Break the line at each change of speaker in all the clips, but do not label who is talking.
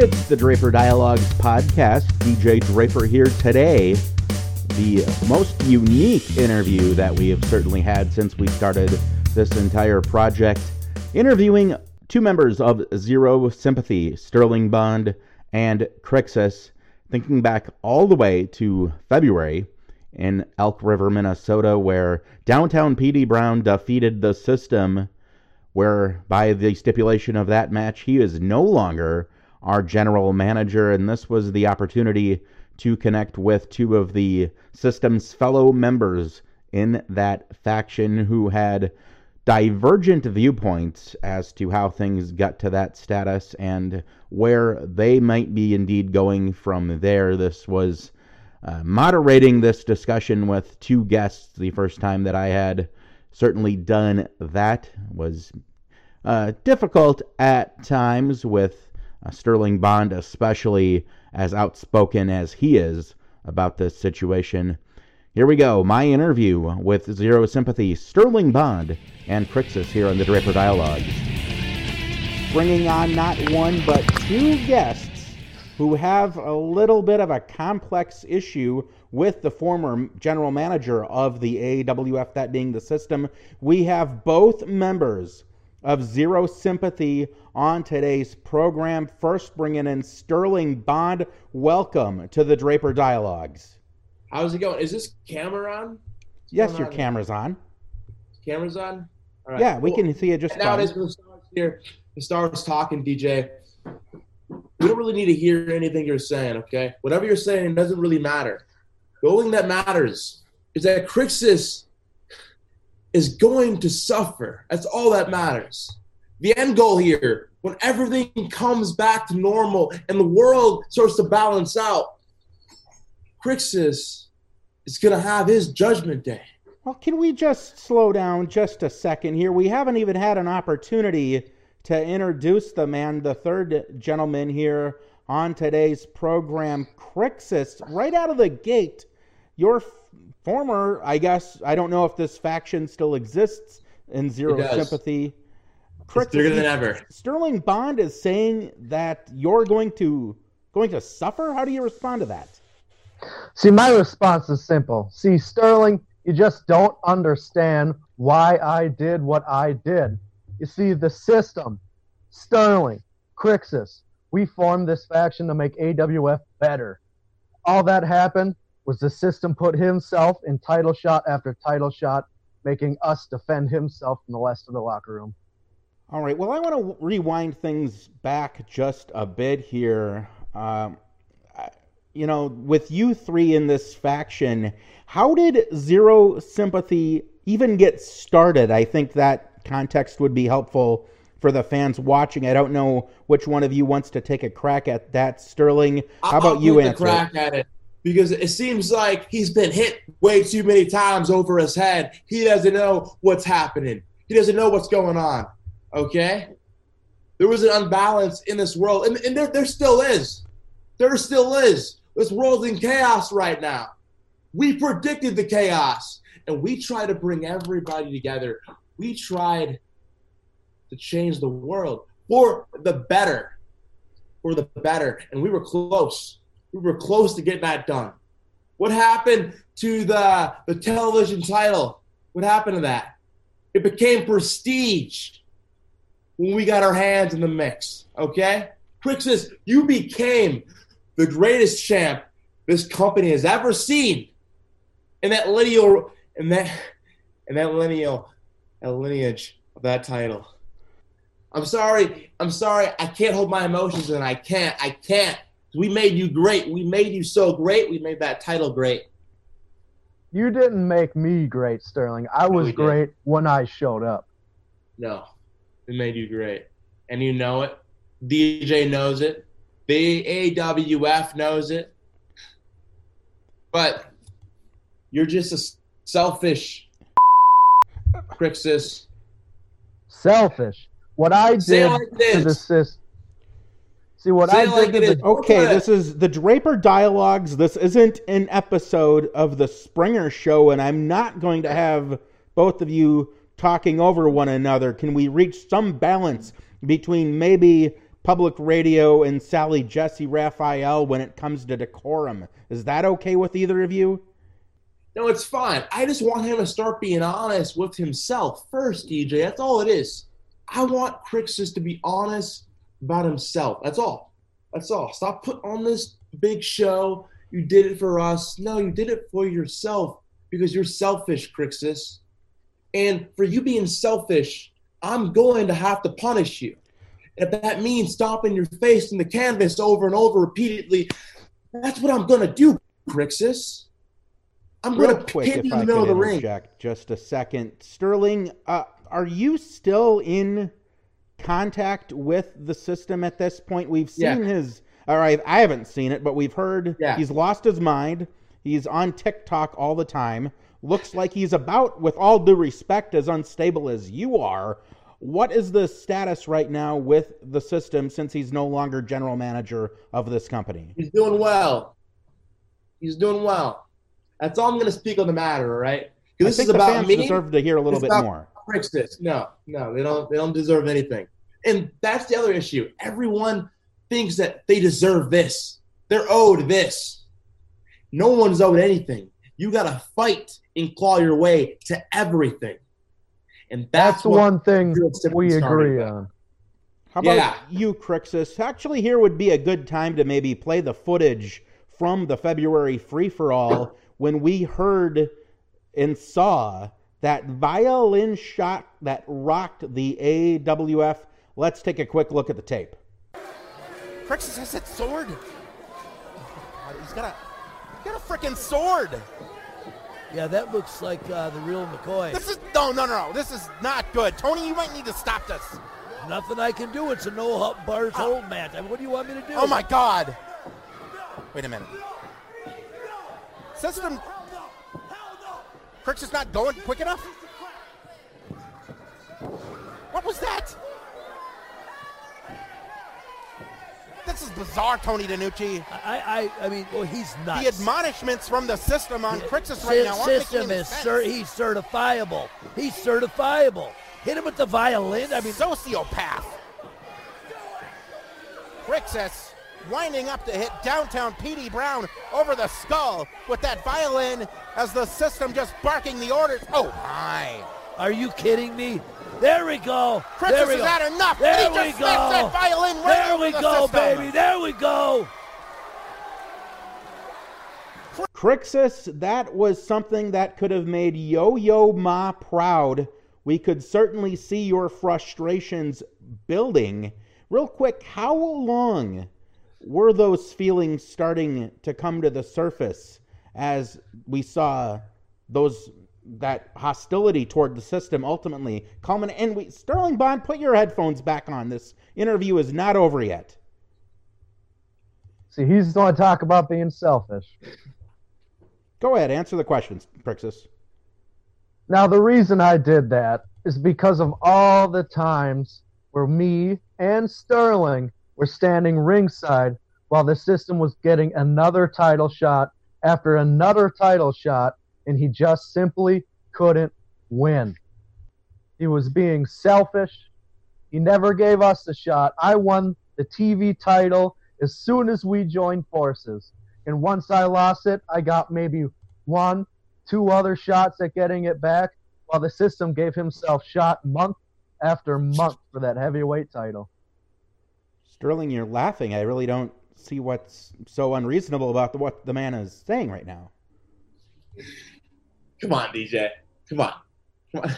It's the Draper Dialogues podcast. DJ Draper here today. The most unique interview that we have certainly had since we started this entire project. Interviewing two members of Zero Sympathy, Sterling Bond and Crixus, thinking back all the way to February in Elk River, Minnesota, where downtown PD Brown defeated the system, where by the stipulation of that match, he is no longer our general manager, and this was the opportunity to connect with two of the system's fellow members in that faction who had divergent viewpoints as to how things got to that status and where they might be indeed going from there. This was uh, moderating this discussion with two guests the first time that I had certainly done that was uh, difficult at times with uh, Sterling Bond, especially as outspoken as he is about this situation. Here we go. My interview with Zero Sympathy, Sterling Bond, and Crixus here on the Draper Dialogues. Bringing on not one but two guests who have a little bit of a complex issue with the former general manager of the AWF, that being the system. We have both members of Zero Sympathy on today's program. First, bringing in Sterling Bond. Welcome to the Draper Dialogues.
How's it going? Is this camera on? What's
yes, your on? camera's on.
Camera's on?
All right. Yeah, we can see it just
now it is the stars here. The stars talking, DJ. We don't really need to hear anything you're saying, okay? Whatever you're saying doesn't really matter. The only thing that matters is that Crixus is going to suffer. That's all that matters. The end goal here, when everything comes back to normal and the world starts to balance out, Crixus is going to have his judgment day.
Well, can we just slow down just a second here? We haven't even had an opportunity to introduce the man, the third gentleman here on today's program, Crixus. Right out of the gate, your former, I guess, I don't know if this faction still exists in Zero Sympathy.
Crixus, bigger than ever.
Sterling Bond is saying that you're going to going to suffer. How do you respond to that?
See, my response is simple. See, Sterling, you just don't understand why I did what I did. You see, the system, Sterling, Crixus, we formed this faction to make AWF better. All that happened was the system put himself in title shot after title shot, making us defend himself from the rest of the locker room.
All right. Well, I want to rewind things back just a bit here. Um, you know, with you three in this faction, how did Zero Sympathy even get started? I think that context would be helpful for the fans watching. I don't know which one of you wants to take a crack at that. Sterling, how about
I'll
you
answer? crack at it because it seems like he's been hit way too many times over his head. He doesn't know what's happening. He doesn't know what's going on. Okay? There was an unbalance in this world, and, and there, there still is. There still is. This world's in chaos right now. We predicted the chaos, and we tried to bring everybody together. We tried to change the world for the better. For the better. And we were close. We were close to getting that done. What happened to the, the television title? What happened to that? It became prestige when we got our hands in the mix. Okay? Crixus, you became the greatest champ this company has ever seen. In that lineal in that in that lineal that lineage of that title. I'm sorry. I'm sorry. I can't hold my emotions and I can't. I can't. We made you great. We made you so great. We made that title great.
You didn't make me great, Sterling. I was no, great did. when I showed up.
No. It made you great. And you know it. DJ knows it. The AWF knows it. But you're just a selfish Crixus.
Selfish. What I did like to the system. See what Say I like did.
The, okay, this is the Draper Dialogues. This isn't an episode of the Springer Show, and I'm not going to have both of you talking over one another? Can we reach some balance between maybe public radio and Sally Jessy Raphael when it comes to decorum. Is that okay with either of you?
No, it's fine. I just want him to start being honest with himself first, DJ. That's all it is. I want Crixus to be honest about himself. That's all. That's all. Stop putting on this big show. You did it for us. No, you did it for yourself because you're selfish, Crixus. And for you being selfish, I'm going to have to punish you. If that means stomping your face in the canvas over and over repeatedly, that's what I'm going to do, Crixus. I'm going to
quick,
hit you in the middle of the ring.
just a second. Sterling, uh, are you still in contact with the system at this point? We've
Yeah.
seen his. All right, I haven't seen it, but we've heard
Yeah.
he's lost his mind. He's on TikTok all the time. Looks like he's about, with all due respect, as unstable as you are. What is the status right now with the system since he's no longer general manager of this company?
He's doing well. He's doing well. That's all I'm going to speak on the matter, all right? Because this is about me.
deserve to hear a little
It's
bit
about-
more.
Crixus. No, no, they don't. They don't deserve anything. And that's the other issue. Everyone thinks that they deserve this. They're owed this. No one's owed anything. You got to fight and claw your way to everything. And that's,
That's the one thing we
started
agree
with.
on.
How about
Yeah.
you, Crixus? Actually, here would be a good time to maybe play the footage from the February free for all when we heard and saw that violin shot that rocked the AWF. Let's take a quick look at the tape.
Crixus has that sword. God, he's got a, he's got a freaking sword.
Yeah, that looks like uh, the real McCoy.
This is no, no, no, no. This is not good. Tony, you might need to stop this.
Nothing I can do. It's a no bars hold match. I mean, what do you want me to do?
Oh my God. Wait a minute. System. Crixus not going quick enough. What was that? This is bizarre, Tony DiNucci.
I, I, I mean, well, he's not.
The admonishments from the system on Crixus right now aren't
system is cer- he's certifiable. He's certifiable. Hit him with the violin. I mean,
sociopath. Crixus winding up to hit downtown Petey Brown over the skull with that violin as the system just barking the orders. Oh my!
are you kidding me? There we go.
Crixus
there we
has
go.
had enough.
There
he
we
just
go.
that violin right
there we
the
go,
system.
baby. There we go.
Crixus, that was something that could have made Yo Yo Ma proud. We could certainly see your frustrations building. Real quick, how long were those feelings starting to come to the surface as we saw those that hostility toward the system ultimately culminate? And we, Sterling Bond, put your headphones back on. This interview is not over yet.
See, he's going to talk about being selfish.
Go ahead, answer the questions, Crixus.
Now, the reason I did that is because of all the times where me and Sterling were standing ringside while the system was getting another title shot after another title shot, and he just simply couldn't win. He was being selfish. He never gave us a shot. I won the TV title as soon as we joined forces. And once I lost it, I got maybe one, two other shots at getting it back, while the system gave himself shot month after month for that heavyweight title.
Sterling, you're laughing. I really don't see what's so unreasonable about the, what the man is saying right now.
Come on, DJ. Come on. Come on.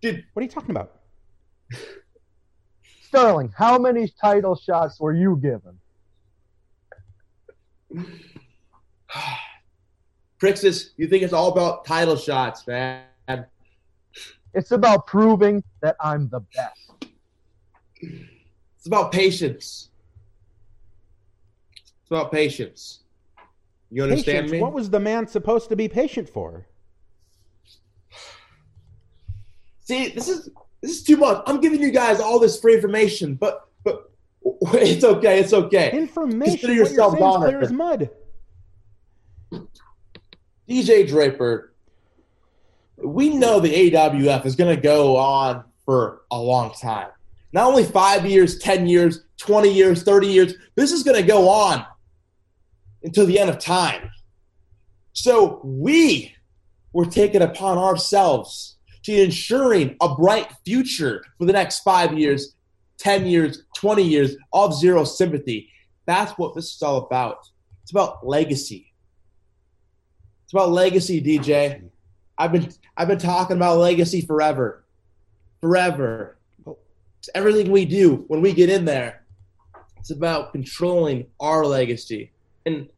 Dude,
What are you talking about?
Sterling, how many title shots were you given?
Crixus, you think it's all about title shots, man.
It's about proving that I'm the best.
It's about patience. It's about patience. You understand
Patience.
me?
What was the man supposed to be patient for?
See, this is this is too much. I'm giving you guys all this free information, but but it's okay. It's okay.
Information.
Consider
What you're
yourself
is
honored.
clear as mud.
DJ Draper, we know the AWF is going to go on for a long time. Not only five years, 10 years, 20 years, 30 years, this is going to go on until the end of time. So we were taking upon ourselves to ensuring a bright future for the next five years, 10 years, 20 years of zero sympathy. That's what this is all about. It's about legacy. It's about legacy, DJ. I've been I've been talking about legacy forever. Forever. Everything we do when we get in there, it's about controlling our legacy. And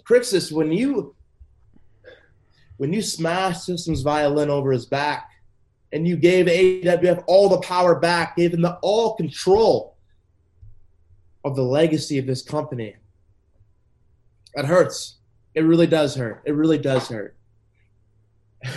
Crixus, when you when you smashed System's violin over his back and you gave AWF all the power back, gave them the all control of the legacy of this company. That hurts. It really does hurt. It really does hurt.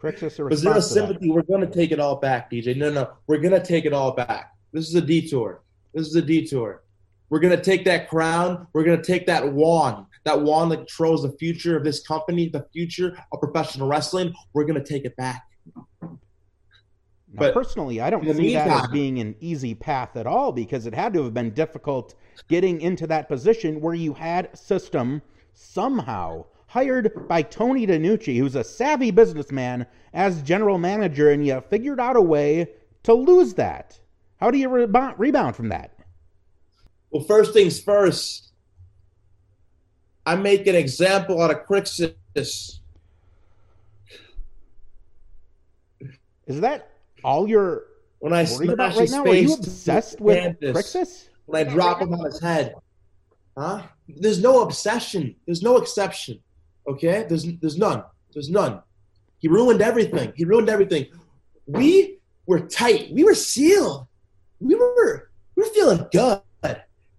Crixus, a
But zero
response to that.
sympathy, we're going to take it all back, DJ. No, no, we're going to take it all back. This is a detour. This is a detour. We're going to take that crown. We're going to take that wand, that wand that controls the future of this company, the future of professional wrestling. We're going to take it back.
Now,
But
personally, I don't see that as being an easy path at all because it had to have been difficult getting into that position where you had system somehow hired by Tony DiNucci, who's a savvy businessman, as general manager, and you figured out a way to lose that. How do you rebound, rebound from that?
Well, first things first, I make an example out of Crixus.
Is that all you're
When I
worried about right now? Are you obsessed with. Crixus?
when I drop him on his head. Huh? There's no obsession. There's no exception. Okay? There's there's none. There's none. He ruined everything. He ruined everything. We were tight. We were sealed. We were we were feeling good.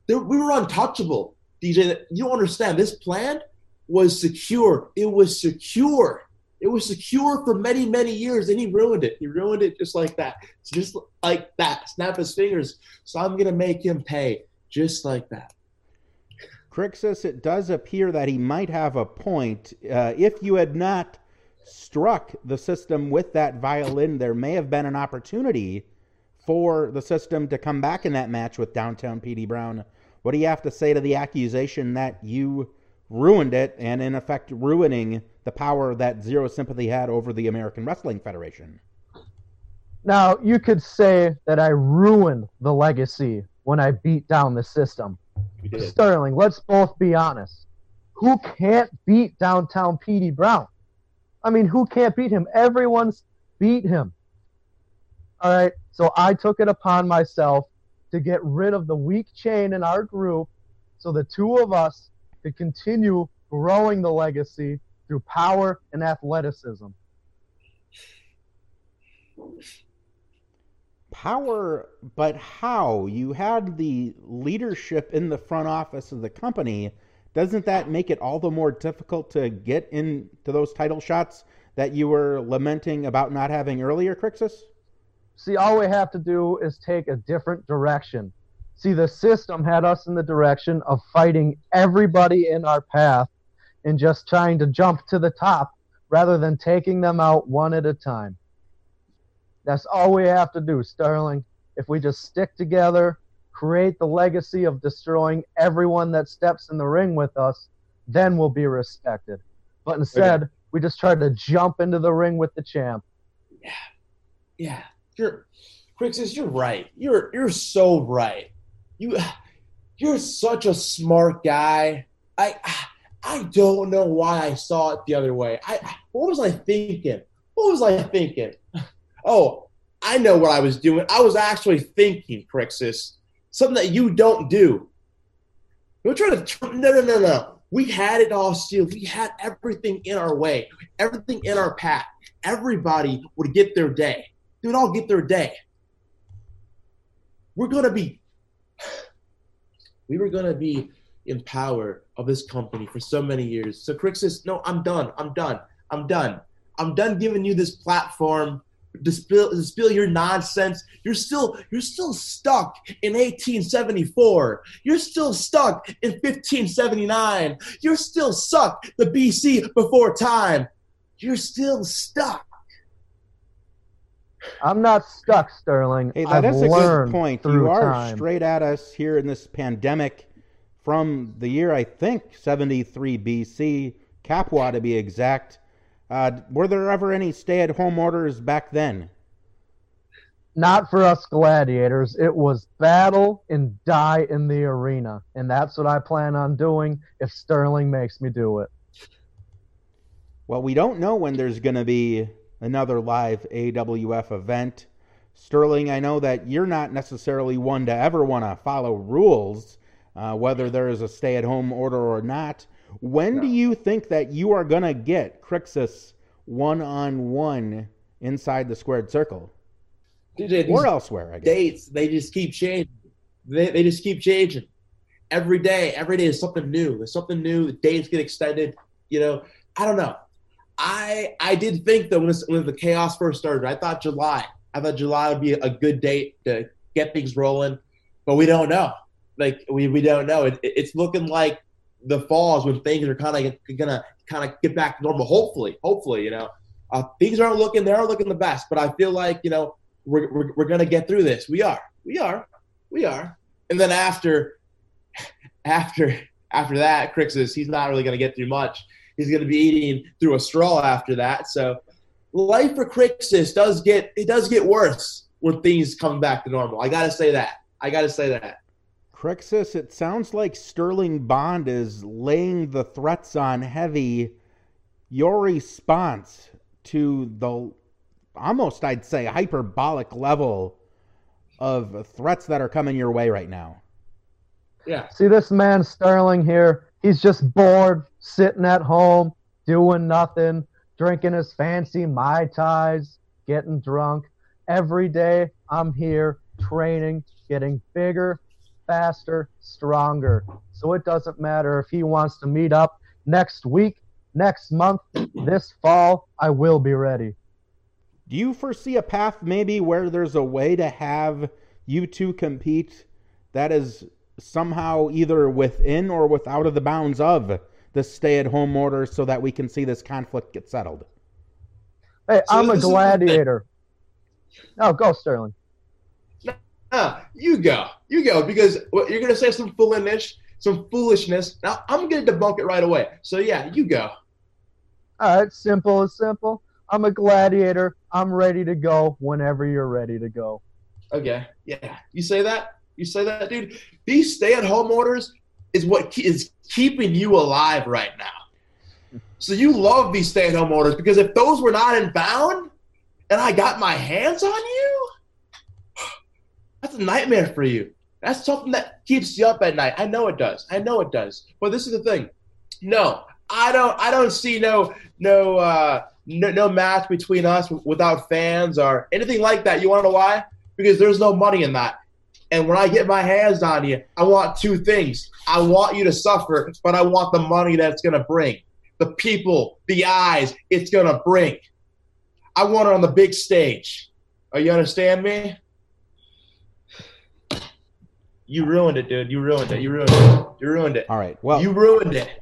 We were untouchable. DJ, you don't understand. This plan was secure. It was secure. It was secure for many, many years, and he ruined it. He ruined it just like that. Just like that. Snap his fingers. So I'm gonna make him pay just like that.
Crixus, it does appear that he might have a point. Uh, if you had not struck the system with that violin, there may have been an opportunity for the system to come back in that match with downtown PD Brown. What do you have to say to the accusation that you ruined it and, in effect, ruining the power that Zero Sympathy had over the American Wrestling Federation?
Now, you could say that I ruined the legacy when I beat down the system.
We did.
Sterling, let's both be honest. Who can't beat downtown Petey Brown? I mean, who can't beat him? Everyone's beat him. All right, so I took it upon myself to get rid of the weak chain in our group so the two of us could continue growing the legacy through power and athleticism.
Power, but how? You had the leadership in the front office of the company. Doesn't that make it all the more difficult to get into those title shots that you were lamenting about not having earlier, Crixus?
See, all we have to do is take a different direction. See, the system had us in the direction of fighting everybody in our path and just trying to jump to the top rather than taking them out one at a time. That's all we have to do, Sterling. If we just stick together, create the legacy of destroying everyone that steps in the ring with us, then we'll be respected. But instead, we just try to jump into the ring with the champ.
Yeah, you're Crixus, you're right. You're you're so right. You you're such a smart guy. I I don't know why I saw it the other way. I what was I thinking? What was I thinking? Oh, I know what I was doing. I was actually thinking, Crixus, something that you don't do. We're trying to no no no no. We had it all sealed. We had everything in our way, everything in our path. Everybody would get their day. They would all get their day. We're gonna be we were gonna be in power of this company for so many years. So Crixus, no, I'm done. I'm done. I'm done. I'm done giving you this platform to spill, to spill your nonsense. You're still you're still stuck in 1874. You're still stuck in 1579. You're still stuck the BC before time. You're still stuck.
I'm not stuck, Sterling.
Hey,
I've
that is a good point. You are
time.
straight at us here in this pandemic from the year, I think, 73 BC, Capua to be exact. Uh, were there ever any stay at home orders back then?
Not for us gladiators. It was battle and die in the arena. And that's what I plan on doing if Sterling makes me do it.
Well, we don't know when there's going to be another live AWF event. Sterling, I know that you're not necessarily one to ever want to follow rules, uh, whether there is a stay at home order or not. When do you think that you are going to get Crixus one on one inside the squared circle?
These
Or elsewhere, I guess.
dates, they just keep changing. They, they just keep changing. Every day, every day is something new. There's something new. The dates get extended. You know, I don't know. I I did think that when, this, when the chaos first started, I thought July. I thought July would be a good date to get things rolling, but we don't know. Like we, we don't know. It- it's looking like the falls when things are kind of gonna kind of get back to normal. Hopefully, hopefully, you know, uh, things aren't looking they aren't looking the best. But I feel like you know we're, we're, we're gonna get through this. We are, we are, we are. And then after, after after that, Crixus, he's not really gonna get through much. He's gonna be eating through a straw after that. So life for Crixus does get it does get worse when things come back to normal. I gotta say that. I gotta say that.
Crixus, it sounds like Sterling Bond is laying the threats on heavy. Your response to the almost, I'd say, hyperbolic level of threats that are coming your way right now.
Yeah.
See this man Sterling here? He's just bored, sitting at home, doing nothing, drinking his fancy Mai Tais, getting drunk. Every day I'm here training, getting bigger, faster, stronger. So it doesn't matter if he wants to meet up next week, next month, this fall, I will be ready.
Do you foresee a path maybe where there's a way to have you two compete that is somehow either within or without of the bounds of the stay at home order so that we can see this conflict get settled?
Hey,
So
I'm a
this is
gladiator. No, go Sterling.
Huh, you go, you go, because what you're gonna say some foolishness, some foolishness. Now I'm gonna debunk it right away. So yeah, you go.
All right, simple as simple. I'm a gladiator. I'm ready to go whenever you're ready to go.
Okay, yeah, you say that. You say that, dude. These stay-at-home orders is what is keeping you alive right now. So you love these stay-at-home orders because if those were not in bound, and I got my hands on you, that's a nightmare for you. That's something that keeps you up at night. I know it does. I know it does. But this is the thing. No, I don't. I don't see no no uh, no, no match between us without fans or anything like that. You want to know why? Because there's no money in that. And when I get my hands on you, I want two things. I want you to suffer, but I want the money that it's gonna bring, the people, the eyes it's gonna bring. I want it on the big stage. Are you understand me? You ruined it, dude. You ruined it. You ruined it. You ruined it.
All right. Well,
you ruined it.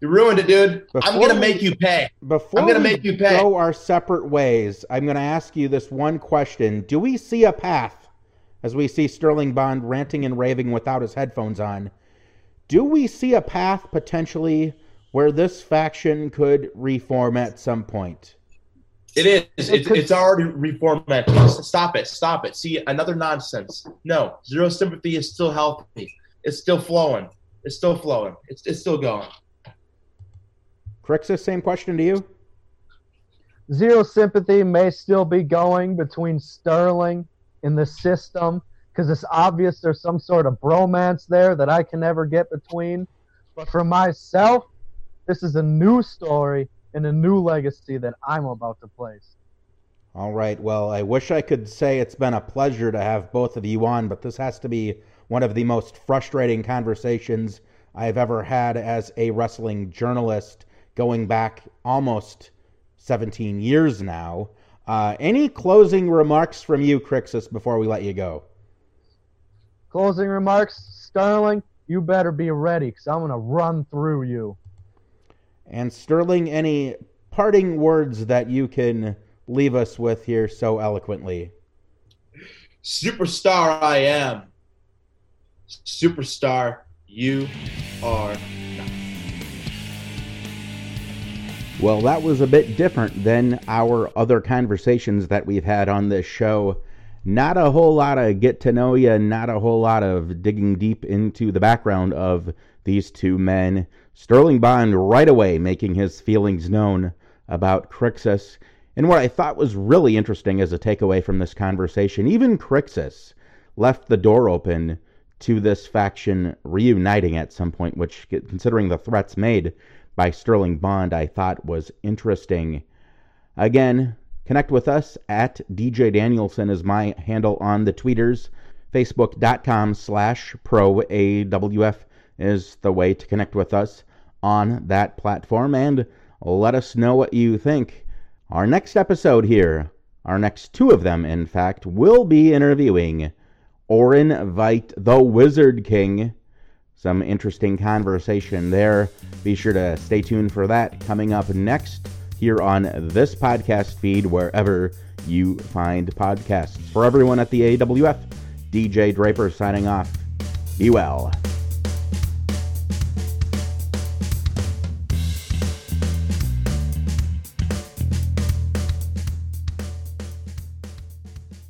You ruined it, dude. I'm gonna
we-
make you pay.
Before
I'm gonna
we
make you pay.
go our separate ways, I'm going to ask you this one question: Do we see a path, as we see Sterling Bond ranting and raving without his headphones on? Do we see a path potentially where this faction could reform at some point?
It is.
It
It's, it's already reformatted. Stop it. Stop it. See, another nonsense. No, zero sympathy is still healthy. It's still flowing. It's still flowing. It's, it's still going.
Crixus, same question to you.
Zero sympathy may still be going between Sterling and the system because it's obvious there's some sort of bromance there that I can never get between. But for myself, this is a new story and a new legacy that I'm about to place.
All right. Well, I wish I could say it's been a pleasure to have both of you on, but this has to be one of the most frustrating conversations I've ever had as a wrestling journalist, going back almost 17 years now. Uh, any closing remarks from you, Crixus, before we let you go?
Closing remarks, Sterling, you better be ready because I'm going to run through you.
And Sterling, any parting words that you can leave us with here so eloquently?
Superstar I am. Superstar you are not.
Well, that was a bit different than our other conversations that we've had on this show. Not a whole lot of get to know you, not a whole lot of digging deep into the background of these two men. Sterling Bond right away making his feelings known about Crixus. And what I thought was really interesting as a takeaway from this conversation, even Crixus left the door open to this faction reuniting at some point, which, considering the threats made by Sterling Bond, I thought was interesting. Again, connect with us at DJ Danielson is my handle on the tweeters. Facebook.com slash proawf is the way to connect with us on that platform and let us know what you think. Our next episode here, our next two of them, in fact, will be interviewing Orin Veidt, the Wizard King. Some interesting conversation there. Be sure to stay tuned for that coming up next here on this podcast feed, wherever you find podcasts. For everyone at the AWF, DJ Draper signing off. Be well.